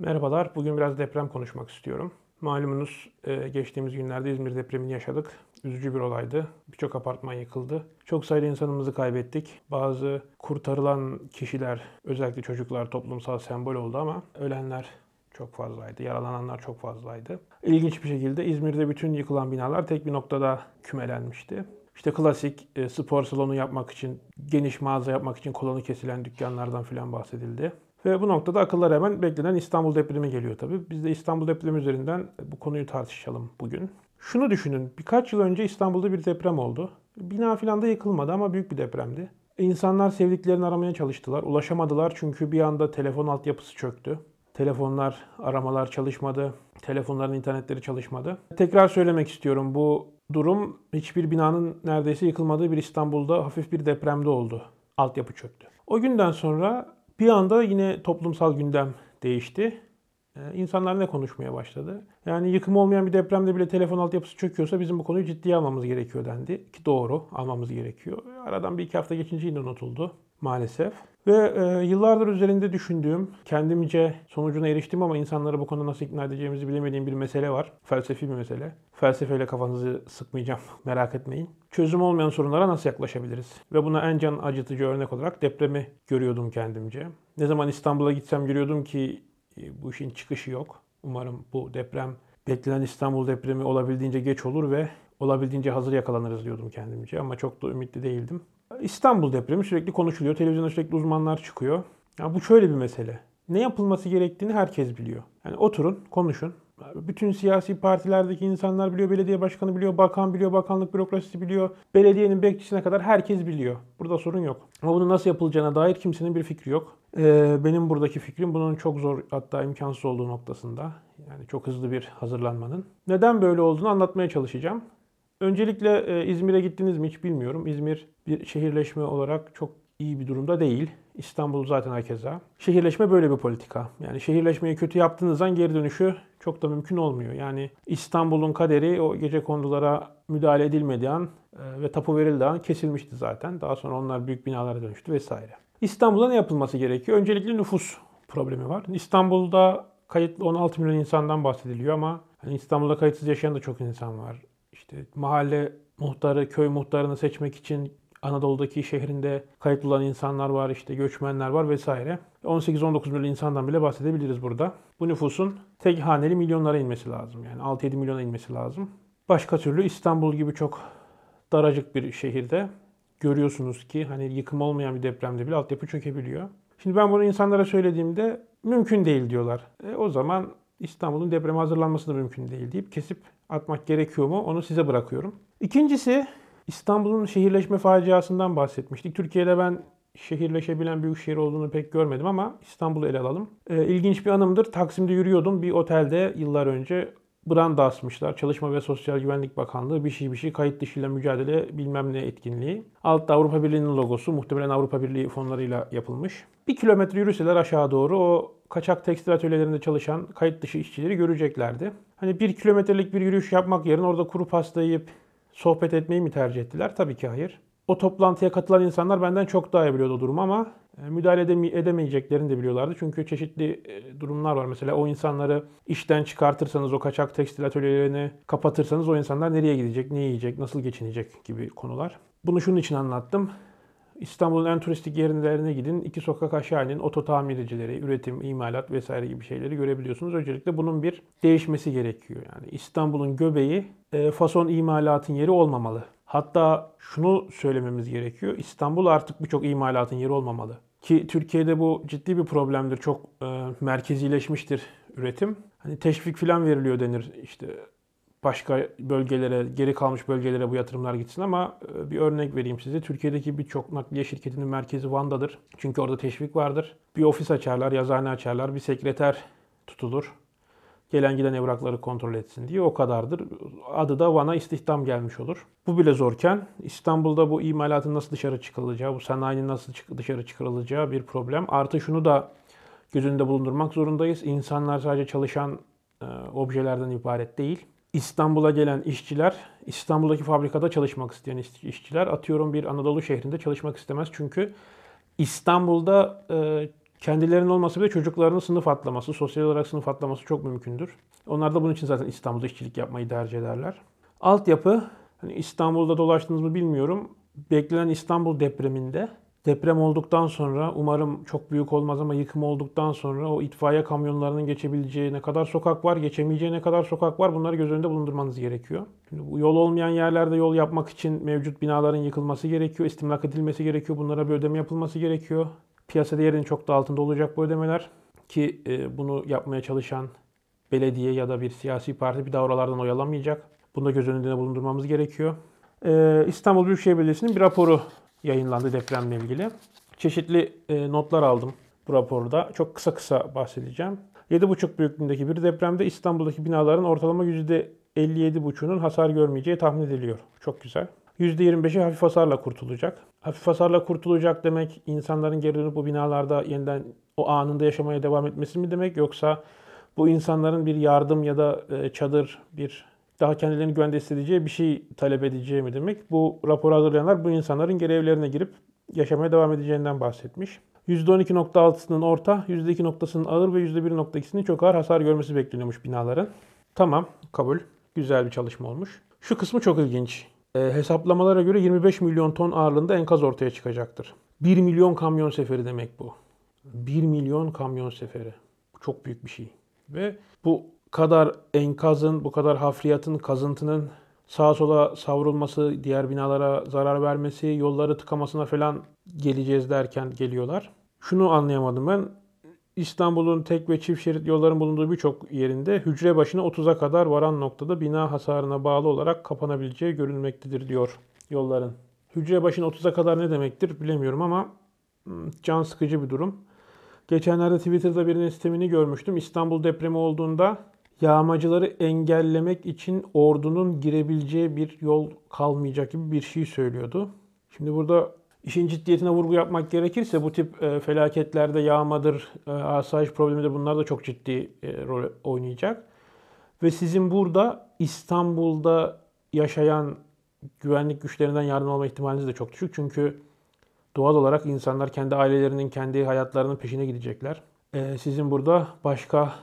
Merhabalar, bugün biraz deprem konuşmak istiyorum. Malumunuz e, geçtiğimiz günlerde İzmir depremini yaşadık. Üzücü bir olaydı. Birçok apartman yıkıldı. Çok sayıda insanımızı kaybettik. Bazı kurtarılan kişiler, özellikle çocuklar toplumsal sembol oldu ama ölenler çok fazlaydı. Yaralananlar çok fazlaydı. İlginç bir şekilde İzmir'de bütün yıkılan binalar tek bir noktada kümelenmişti. İşte klasik e, spor salonu yapmak için, geniş mağaza yapmak için kolonu kesilen dükkanlardan filan bahsedildi. Ve bu noktada akıllar hemen beklenen İstanbul depremi geliyor tabii. Biz de İstanbul depremi üzerinden bu konuyu tartışalım bugün. Şunu düşünün, birkaç yıl önce İstanbul'da bir deprem oldu. Bina filan da yıkılmadı ama büyük bir depremdi. İnsanlar sevdiklerini aramaya çalıştılar. Ulaşamadılar çünkü bir anda telefon altyapısı çöktü. Telefonlar, aramalar çalışmadı. Telefonların internetleri çalışmadı. Tekrar söylemek istiyorum bu durum hiçbir binanın neredeyse yıkılmadığı bir İstanbul'da hafif bir depremde oldu. Altyapı çöktü. O günden sonra bir anda yine toplumsal gündem değişti. Ee, insanlar ne konuşmaya başladı? Yani yıkım olmayan bir depremde bile telefon altyapısı çöküyorsa bizim bu konuyu ciddiye almamız gerekiyor dendi. Ki doğru almamız gerekiyor. Aradan bir iki hafta geçince yine unutuldu maalesef. Ve e, yıllardır üzerinde düşündüğüm, kendimce sonucuna eriştim ama insanları bu konuda nasıl ikna edeceğimizi bilemediğim bir mesele var. Felsefi bir mesele. Felsefeyle kafanızı sıkmayacağım, merak etmeyin. Çözüm olmayan sorunlara nasıl yaklaşabiliriz? Ve buna en can acıtıcı örnek olarak depremi görüyordum kendimce. Ne zaman İstanbul'a gitsem görüyordum ki e, bu işin çıkışı yok. Umarım bu deprem beklenen İstanbul depremi olabildiğince geç olur ve olabildiğince hazır yakalanırız diyordum kendimce ama çok da ümitli değildim. İstanbul depremi sürekli konuşuluyor. Televizyonda sürekli uzmanlar çıkıyor. Ya bu şöyle bir mesele. Ne yapılması gerektiğini herkes biliyor. Yani oturun, konuşun. Bütün siyasi partilerdeki insanlar biliyor, belediye başkanı biliyor, bakan biliyor, bakanlık bürokrasisi biliyor, belediyenin bekçisine kadar herkes biliyor. Burada sorun yok. Ama bunun nasıl yapılacağına dair kimsenin bir fikri yok. Ee, benim buradaki fikrim bunun çok zor hatta imkansız olduğu noktasında. Yani çok hızlı bir hazırlanmanın. Neden böyle olduğunu anlatmaya çalışacağım. Öncelikle e, İzmir'e gittiniz mi hiç bilmiyorum. İzmir bir şehirleşme olarak çok iyi bir durumda değil. İstanbul zaten hakeza. Şehirleşme böyle bir politika. Yani şehirleşmeyi kötü yaptığınızdan geri dönüşü çok da mümkün olmuyor. Yani İstanbul'un kaderi o gece kondulara müdahale edilmediği an e, ve tapu verildiği an kesilmişti zaten. Daha sonra onlar büyük binalara dönüştü vesaire. İstanbul'da ne yapılması gerekiyor? Öncelikle nüfus problemi var. İstanbul'da kayıtlı 16 milyon insandan bahsediliyor ama hani İstanbul'da kayıtsız yaşayan da çok insan var. İşte mahalle muhtarı, köy muhtarını seçmek için Anadolu'daki şehrinde kayıtlı olan insanlar var, işte göçmenler var vesaire. 18-19 milyon insandan bile bahsedebiliriz burada. Bu nüfusun tek haneli milyonlara inmesi lazım. Yani 6-7 milyona inmesi lazım. Başka türlü İstanbul gibi çok daracık bir şehirde görüyorsunuz ki hani yıkım olmayan bir depremde bile altyapı çökebiliyor. Şimdi ben bunu insanlara söylediğimde mümkün değil diyorlar. E, o zaman İstanbul'un depreme hazırlanması da mümkün değil deyip kesip atmak gerekiyor mu onu size bırakıyorum. İkincisi İstanbul'un şehirleşme faciasından bahsetmiştik. Türkiye'de ben şehirleşebilen büyük şehir olduğunu pek görmedim ama İstanbul'u ele alalım. E, ilginç bir anımdır. Taksim'de yürüyordum. Bir otelde yıllar önce branda asmışlar. Çalışma ve Sosyal Güvenlik Bakanlığı bir şey bir şey kayıt dışıyla mücadele bilmem ne etkinliği. Altta Avrupa Birliği'nin logosu muhtemelen Avrupa Birliği fonlarıyla yapılmış. Bir kilometre yürüseler aşağı doğru o kaçak tekstil atölyelerinde çalışan kayıt dışı işçileri göreceklerdi. Hani bir kilometrelik bir yürüyüş yapmak yerine orada kuru pasta yiyip sohbet etmeyi mi tercih ettiler? Tabii ki hayır. O toplantıya katılan insanlar benden çok daha iyi biliyordu durumu ama e, müdahale edemeyeceklerini de biliyorlardı. Çünkü çeşitli e, durumlar var. Mesela o insanları işten çıkartırsanız, o kaçak tekstil atölyelerini kapatırsanız o insanlar nereye gidecek, ne yiyecek, nasıl geçinecek gibi konular. Bunu şunun için anlattım. İstanbul'un en turistik yerlerine gidin. iki sokak aşağı inin. Oto tamircileri, üretim, imalat vesaire gibi şeyleri görebiliyorsunuz. Öncelikle bunun bir değişmesi gerekiyor. Yani İstanbul'un göbeği e, fason imalatın yeri olmamalı. Hatta şunu söylememiz gerekiyor. İstanbul artık birçok imalatın yeri olmamalı. Ki Türkiye'de bu ciddi bir problemdir. Çok e, merkezileşmiştir üretim. Hani teşvik falan veriliyor denir. İşte başka bölgelere, geri kalmış bölgelere bu yatırımlar gitsin ama e, bir örnek vereyim size. Türkiye'deki birçok nakliye şirketinin merkezi Van'dadır. Çünkü orada teşvik vardır. Bir ofis açarlar, yazıhane açarlar, bir sekreter tutulur. Gelen giden evrakları kontrol etsin diye o kadardır. Adı da Van'a istihdam gelmiş olur. Bu bile zorken İstanbul'da bu imalatın nasıl dışarı çıkılacağı, bu sanayinin nasıl dışarı çıkarılacağı bir problem. Artı şunu da göz önünde bulundurmak zorundayız. İnsanlar sadece çalışan e, objelerden ibaret değil. İstanbul'a gelen işçiler, İstanbul'daki fabrikada çalışmak isteyen işçiler atıyorum bir Anadolu şehrinde çalışmak istemez. Çünkü İstanbul'da e, Kendilerinin olmasa bile çocuklarının sınıf atlaması, sosyal olarak sınıf atlaması çok mümkündür. Onlar da bunun için zaten İstanbul'da işçilik yapmayı tercih ederler. Altyapı, hani İstanbul'da dolaştınız mı bilmiyorum. Beklenen İstanbul depreminde deprem olduktan sonra umarım çok büyük olmaz ama yıkım olduktan sonra o itfaiye kamyonlarının geçebileceği ne kadar sokak var, geçemeyeceği ne kadar sokak var bunları göz önünde bulundurmanız gerekiyor. Şimdi bu yol olmayan yerlerde yol yapmak için mevcut binaların yıkılması gerekiyor, istimlak edilmesi gerekiyor, bunlara bir ödeme yapılması gerekiyor. Piyasa değerinin çok da altında olacak bu ödemeler ki e, bunu yapmaya çalışan belediye ya da bir siyasi parti bir daha oralardan oyalamayacak. Bunu da göz önünde bulundurmamız gerekiyor. Ee, İstanbul Büyükşehir Belediyesi'nin bir raporu yayınlandı depremle ilgili. Çeşitli e, notlar aldım bu raporda. Çok kısa kısa bahsedeceğim. 7,5 büyüklüğündeki bir depremde İstanbul'daki binaların ortalama %57,5'unun hasar görmeyeceği tahmin ediliyor. Çok güzel. %25'i hafif hasarla kurtulacak. Hafif hasarla kurtulacak demek insanların geri dönüp bu binalarda yeniden o anında yaşamaya devam etmesi mi demek yoksa bu insanların bir yardım ya da e, çadır, bir daha kendilerini güvende hissedeceği bir şey talep edeceği mi demek? Bu raporu hazırlayanlar bu insanların geri evlerine girip yaşamaya devam edeceğinden bahsetmiş. %12.6'sının orta, %2.sının ağır ve %1.2'sinin çok ağır hasar görmesi bekleniyormuş binaların. Tamam, kabul. Güzel bir çalışma olmuş. Şu kısmı çok ilginç. E, hesaplamalara göre 25 milyon ton ağırlığında enkaz ortaya çıkacaktır. 1 milyon kamyon seferi demek bu. 1 milyon kamyon seferi. Çok büyük bir şey. Ve bu kadar enkazın, bu kadar hafriyatın, kazıntının sağa sola savrulması, diğer binalara zarar vermesi, yolları tıkamasına falan geleceğiz derken geliyorlar. Şunu anlayamadım ben. İstanbul'un tek ve çift şerit yolların bulunduğu birçok yerinde hücre başına 30'a kadar varan noktada bina hasarına bağlı olarak kapanabileceği görülmektedir diyor yolların. Hücre başına 30'a kadar ne demektir bilemiyorum ama hmm, can sıkıcı bir durum. Geçenlerde Twitter'da birinin sistemini görmüştüm. İstanbul depremi olduğunda yağmacıları engellemek için ordunun girebileceği bir yol kalmayacak gibi bir şey söylüyordu. Şimdi burada işin ciddiyetine vurgu yapmak gerekirse bu tip e, felaketlerde yağmadır, e, asayiş problemidir bunlar da çok ciddi e, rol oynayacak. Ve sizin burada İstanbul'da yaşayan güvenlik güçlerinden yardım alma ihtimaliniz de çok düşük. Çünkü doğal olarak insanlar kendi ailelerinin, kendi hayatlarının peşine gidecekler. Sizin burada başka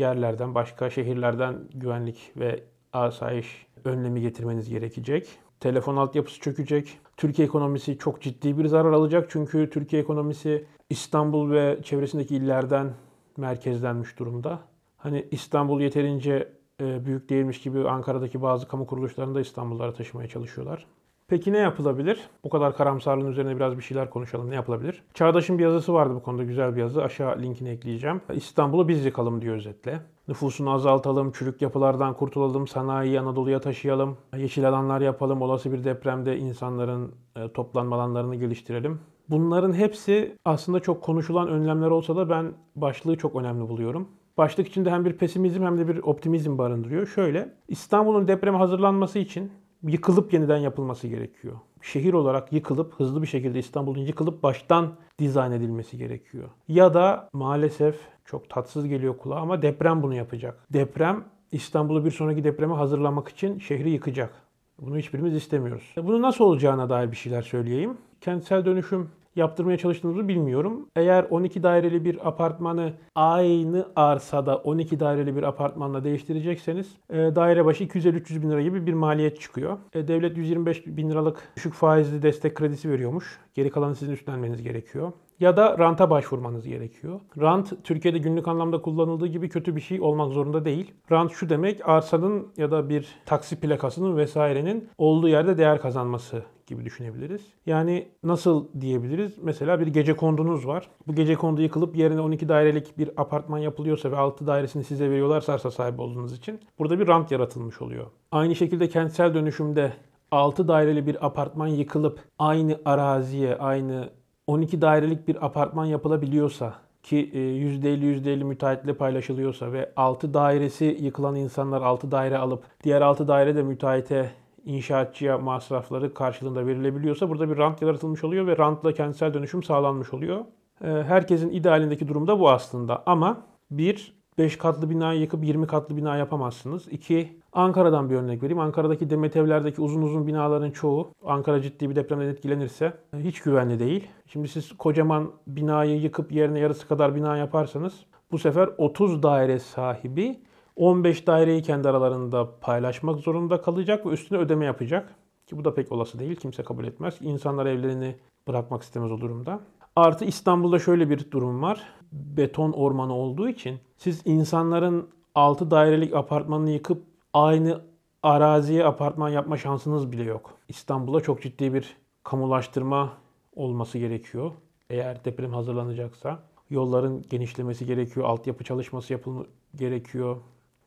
yerlerden, başka şehirlerden güvenlik ve asayiş önlemi getirmeniz gerekecek. Telefon altyapısı çökecek. Türkiye ekonomisi çok ciddi bir zarar alacak. Çünkü Türkiye ekonomisi İstanbul ve çevresindeki illerden merkezlenmiş durumda. Hani İstanbul yeterince e, büyük değilmiş gibi Ankara'daki bazı kamu kuruluşlarını da İstanbullara taşımaya çalışıyorlar. Peki ne yapılabilir? Bu kadar karamsarlığın üzerine biraz bir şeyler konuşalım. Ne yapılabilir? Çağdaş'ın bir yazısı vardı bu konuda güzel bir yazı. Aşağı linkini ekleyeceğim. İstanbul'u biz yıkalım diyor özetle. Nüfusunu azaltalım, çürük yapılardan kurtulalım, sanayiyi Anadolu'ya taşıyalım, yeşil alanlar yapalım, olası bir depremde insanların e, toplanma alanlarını geliştirelim. Bunların hepsi aslında çok konuşulan önlemler olsa da ben başlığı çok önemli buluyorum. Başlık içinde hem bir pesimizm hem de bir optimizm barındırıyor. Şöyle, İstanbul'un depreme hazırlanması için yıkılıp yeniden yapılması gerekiyor. Şehir olarak yıkılıp hızlı bir şekilde İstanbul'un yıkılıp baştan dizayn edilmesi gerekiyor. Ya da maalesef çok tatsız geliyor kulağa ama deprem bunu yapacak. Deprem İstanbul'u bir sonraki depreme hazırlamak için şehri yıkacak. Bunu hiçbirimiz istemiyoruz. Bunu nasıl olacağına dair bir şeyler söyleyeyim. Kentsel dönüşüm yaptırmaya çalıştığınızı bilmiyorum. Eğer 12 daireli bir apartmanı aynı arsada 12 daireli bir apartmanla değiştirecekseniz e, daire başı 250-300 bin lira gibi bir maliyet çıkıyor. E, devlet 125 bin liralık düşük faizli destek kredisi veriyormuş. Geri kalanı sizin üstlenmeniz gerekiyor ya da ranta başvurmanız gerekiyor. Rant Türkiye'de günlük anlamda kullanıldığı gibi kötü bir şey olmak zorunda değil. Rant şu demek arsanın ya da bir taksi plakasının vesairenin olduğu yerde değer kazanması gibi düşünebiliriz. Yani nasıl diyebiliriz? Mesela bir gece kondunuz var. Bu gece kondu yıkılıp yerine 12 dairelik bir apartman yapılıyorsa ve 6 dairesini size veriyorlarsa arsa sahibi olduğunuz için burada bir rant yaratılmış oluyor. Aynı şekilde kentsel dönüşümde 6 daireli bir apartman yıkılıp aynı araziye, aynı 12 dairelik bir apartman yapılabiliyorsa ki %50 %50 müteahhitle paylaşılıyorsa ve 6 dairesi yıkılan insanlar 6 daire alıp diğer 6 daire de müteahhite inşaatçıya masrafları karşılığında verilebiliyorsa burada bir rant yaratılmış oluyor ve rantla kentsel dönüşüm sağlanmış oluyor. Ee, herkesin idealindeki durumda bu aslında ama bir 5 katlı binayı yıkıp 20 katlı bina yapamazsınız. 2. Ankara'dan bir örnek vereyim. Ankara'daki demet evlerdeki uzun uzun binaların çoğu Ankara ciddi bir depremden etkilenirse hiç güvenli değil. Şimdi siz kocaman binayı yıkıp yerine yarısı kadar bina yaparsanız bu sefer 30 daire sahibi 15 daireyi kendi aralarında paylaşmak zorunda kalacak ve üstüne ödeme yapacak. Ki bu da pek olası değil. Kimse kabul etmez. İnsanlar evlerini bırakmak istemez o durumda. Artı İstanbul'da şöyle bir durum var. Beton ormanı olduğu için siz insanların 6 dairelik apartmanını yıkıp aynı araziye apartman yapma şansınız bile yok. İstanbul'da çok ciddi bir kamulaştırma olması gerekiyor. Eğer deprem hazırlanacaksa. Yolların genişlemesi gerekiyor, altyapı çalışması yapılması gerekiyor.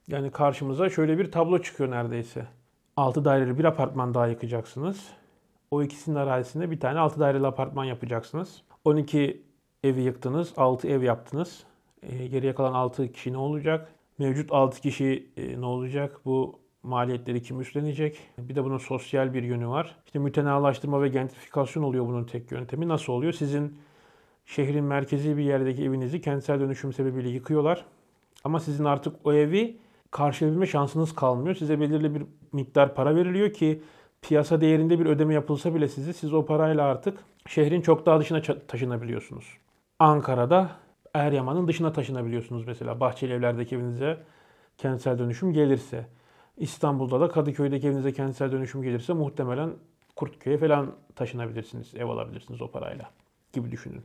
Yani karşımıza şöyle bir tablo çıkıyor neredeyse. 6 daireli bir apartman daha yıkacaksınız. O ikisinin arazisinde bir tane 6 daireli apartman yapacaksınız. 12 evi yıktınız, 6 ev yaptınız. E, geriye kalan 6 kişi ne olacak? Mevcut 6 kişi e, ne olacak? Bu maliyetleri kim üstlenecek? Bir de bunun sosyal bir yönü var. İşte mütenalaştırma ve gentrifikasyon oluyor bunun tek yöntemi. Nasıl oluyor? Sizin şehrin merkezi bir yerdeki evinizi kentsel dönüşüm sebebiyle yıkıyorlar. Ama sizin artık o evi karşılayabilme şansınız kalmıyor. Size belirli bir miktar para veriliyor ki piyasa değerinde bir ödeme yapılsa bile size siz o parayla artık şehrin çok daha dışına taşınabiliyorsunuz. Ankara'da Eryaman'ın dışına taşınabiliyorsunuz mesela Bahçeli evlerdeki evinize kentsel dönüşüm gelirse. İstanbul'da da Kadıköy'deki evinize kentsel dönüşüm gelirse muhtemelen Kurtköy'e falan taşınabilirsiniz, ev alabilirsiniz o parayla gibi düşünün.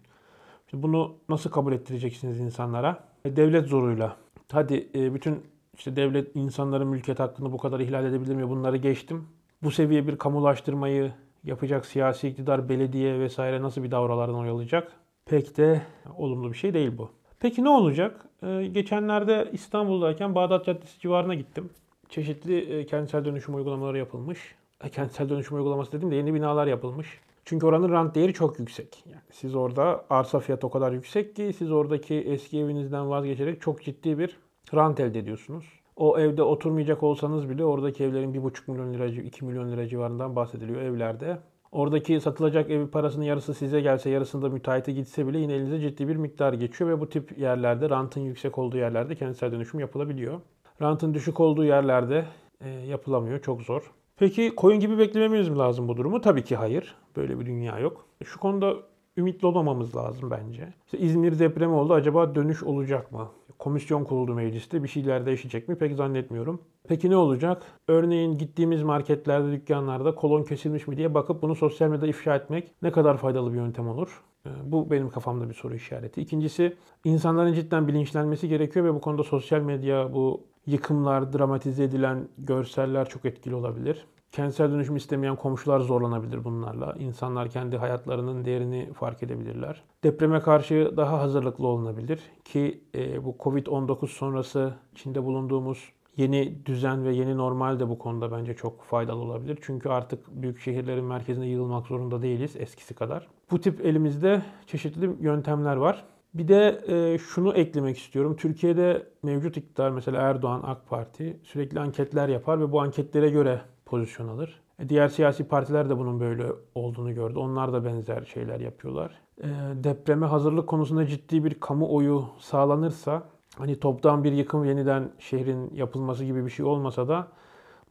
Şimdi bunu nasıl kabul ettireceksiniz insanlara? E, devlet zoruyla. Hadi e, bütün işte devlet insanların mülkiyet hakkını bu kadar ihlal edebilir mi? Bunları geçtim. Bu seviye bir kamulaştırmayı yapacak siyasi iktidar, belediye vesaire nasıl bir davralardan oyalayacak? Pek de olumlu bir şey değil bu. Peki ne olacak? Ee, geçenlerde İstanbul'dayken Bağdat Caddesi civarına gittim. Çeşitli e, kentsel dönüşüm uygulamaları yapılmış. E, kentsel dönüşüm uygulaması dedim de yeni binalar yapılmış. Çünkü oranın rant değeri çok yüksek. Yani siz orada arsa fiyatı o kadar yüksek ki siz oradaki eski evinizden vazgeçerek çok ciddi bir rant elde ediyorsunuz. O evde oturmayacak olsanız bile oradaki evlerin 1,5 milyon lira, 2 milyon lira civarından bahsediliyor evlerde. Oradaki satılacak ev parasının yarısı size gelse, yarısında müteahhite gitse bile yine elinize ciddi bir miktar geçiyor ve bu tip yerlerde, rantın yüksek olduğu yerlerde kentsel dönüşüm yapılabiliyor. Rantın düşük olduğu yerlerde e, yapılamıyor, çok zor. Peki koyun gibi beklememiz mi lazım bu durumu? Tabii ki hayır. Böyle bir dünya yok. Şu konuda ümitli olmamamız lazım bence. İşte İzmir depremi oldu. Acaba dönüş olacak mı? Komisyon kuruldu mecliste. Bir şeyler değişecek mi? Pek zannetmiyorum. Peki ne olacak? Örneğin gittiğimiz marketlerde, dükkanlarda kolon kesilmiş mi diye bakıp bunu sosyal medyada ifşa etmek ne kadar faydalı bir yöntem olur? Ee, bu benim kafamda bir soru işareti. İkincisi insanların cidden bilinçlenmesi gerekiyor ve bu konuda sosyal medya, bu yıkımlar, dramatize edilen görseller çok etkili olabilir. Kentsel dönüşüm istemeyen komşular zorlanabilir bunlarla. İnsanlar kendi hayatlarının değerini fark edebilirler. Depreme karşı daha hazırlıklı olunabilir ki e, bu Covid-19 sonrası içinde bulunduğumuz yeni düzen ve yeni normal de bu konuda bence çok faydalı olabilir. Çünkü artık büyük şehirlerin merkezine yığılmak zorunda değiliz eskisi kadar. Bu tip elimizde çeşitli yöntemler var. Bir de e, şunu eklemek istiyorum. Türkiye'de mevcut iktidar mesela Erdoğan, AK Parti sürekli anketler yapar ve bu anketlere göre pozisyon alır. E, diğer siyasi partiler de bunun böyle olduğunu gördü. Onlar da benzer şeyler yapıyorlar. E, depreme hazırlık konusunda ciddi bir kamuoyu sağlanırsa hani toptan bir yıkım yeniden şehrin yapılması gibi bir şey olmasa da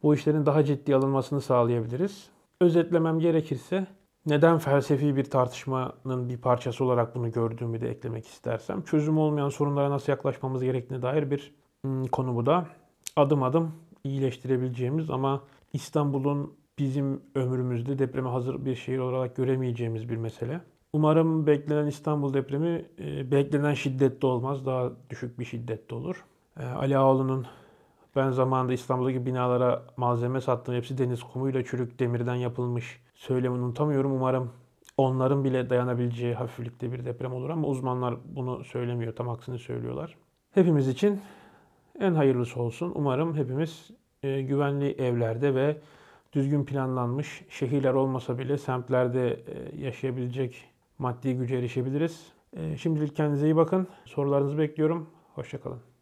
bu işlerin daha ciddi alınmasını sağlayabiliriz. Özetlemem gerekirse neden felsefi bir tartışmanın bir parçası olarak bunu gördüğümü de eklemek istersem çözüm olmayan sorunlara nasıl yaklaşmamız gerektiğine dair bir hmm, konu bu da. Adım adım iyileştirebileceğimiz ama İstanbul'un bizim ömrümüzde depreme hazır bir şehir olarak göremeyeceğimiz bir mesele. Umarım beklenen İstanbul depremi e, beklenen şiddette olmaz. Daha düşük bir şiddette olur. E, Ali Ağaoğlu'nun ben zamanında İstanbul'daki binalara malzeme sattım. Hepsi deniz kumuyla çürük demirden yapılmış. Söylemini unutamıyorum. Umarım onların bile dayanabileceği hafiflikte bir deprem olur ama uzmanlar bunu söylemiyor. Tam aksini söylüyorlar. Hepimiz için en hayırlısı olsun. Umarım hepimiz e, güvenli evlerde ve düzgün planlanmış şehirler olmasa bile semtlerde e, yaşayabilecek maddi güce erişebiliriz. E, şimdilik kendinize iyi bakın. Sorularınızı bekliyorum. Hoşçakalın.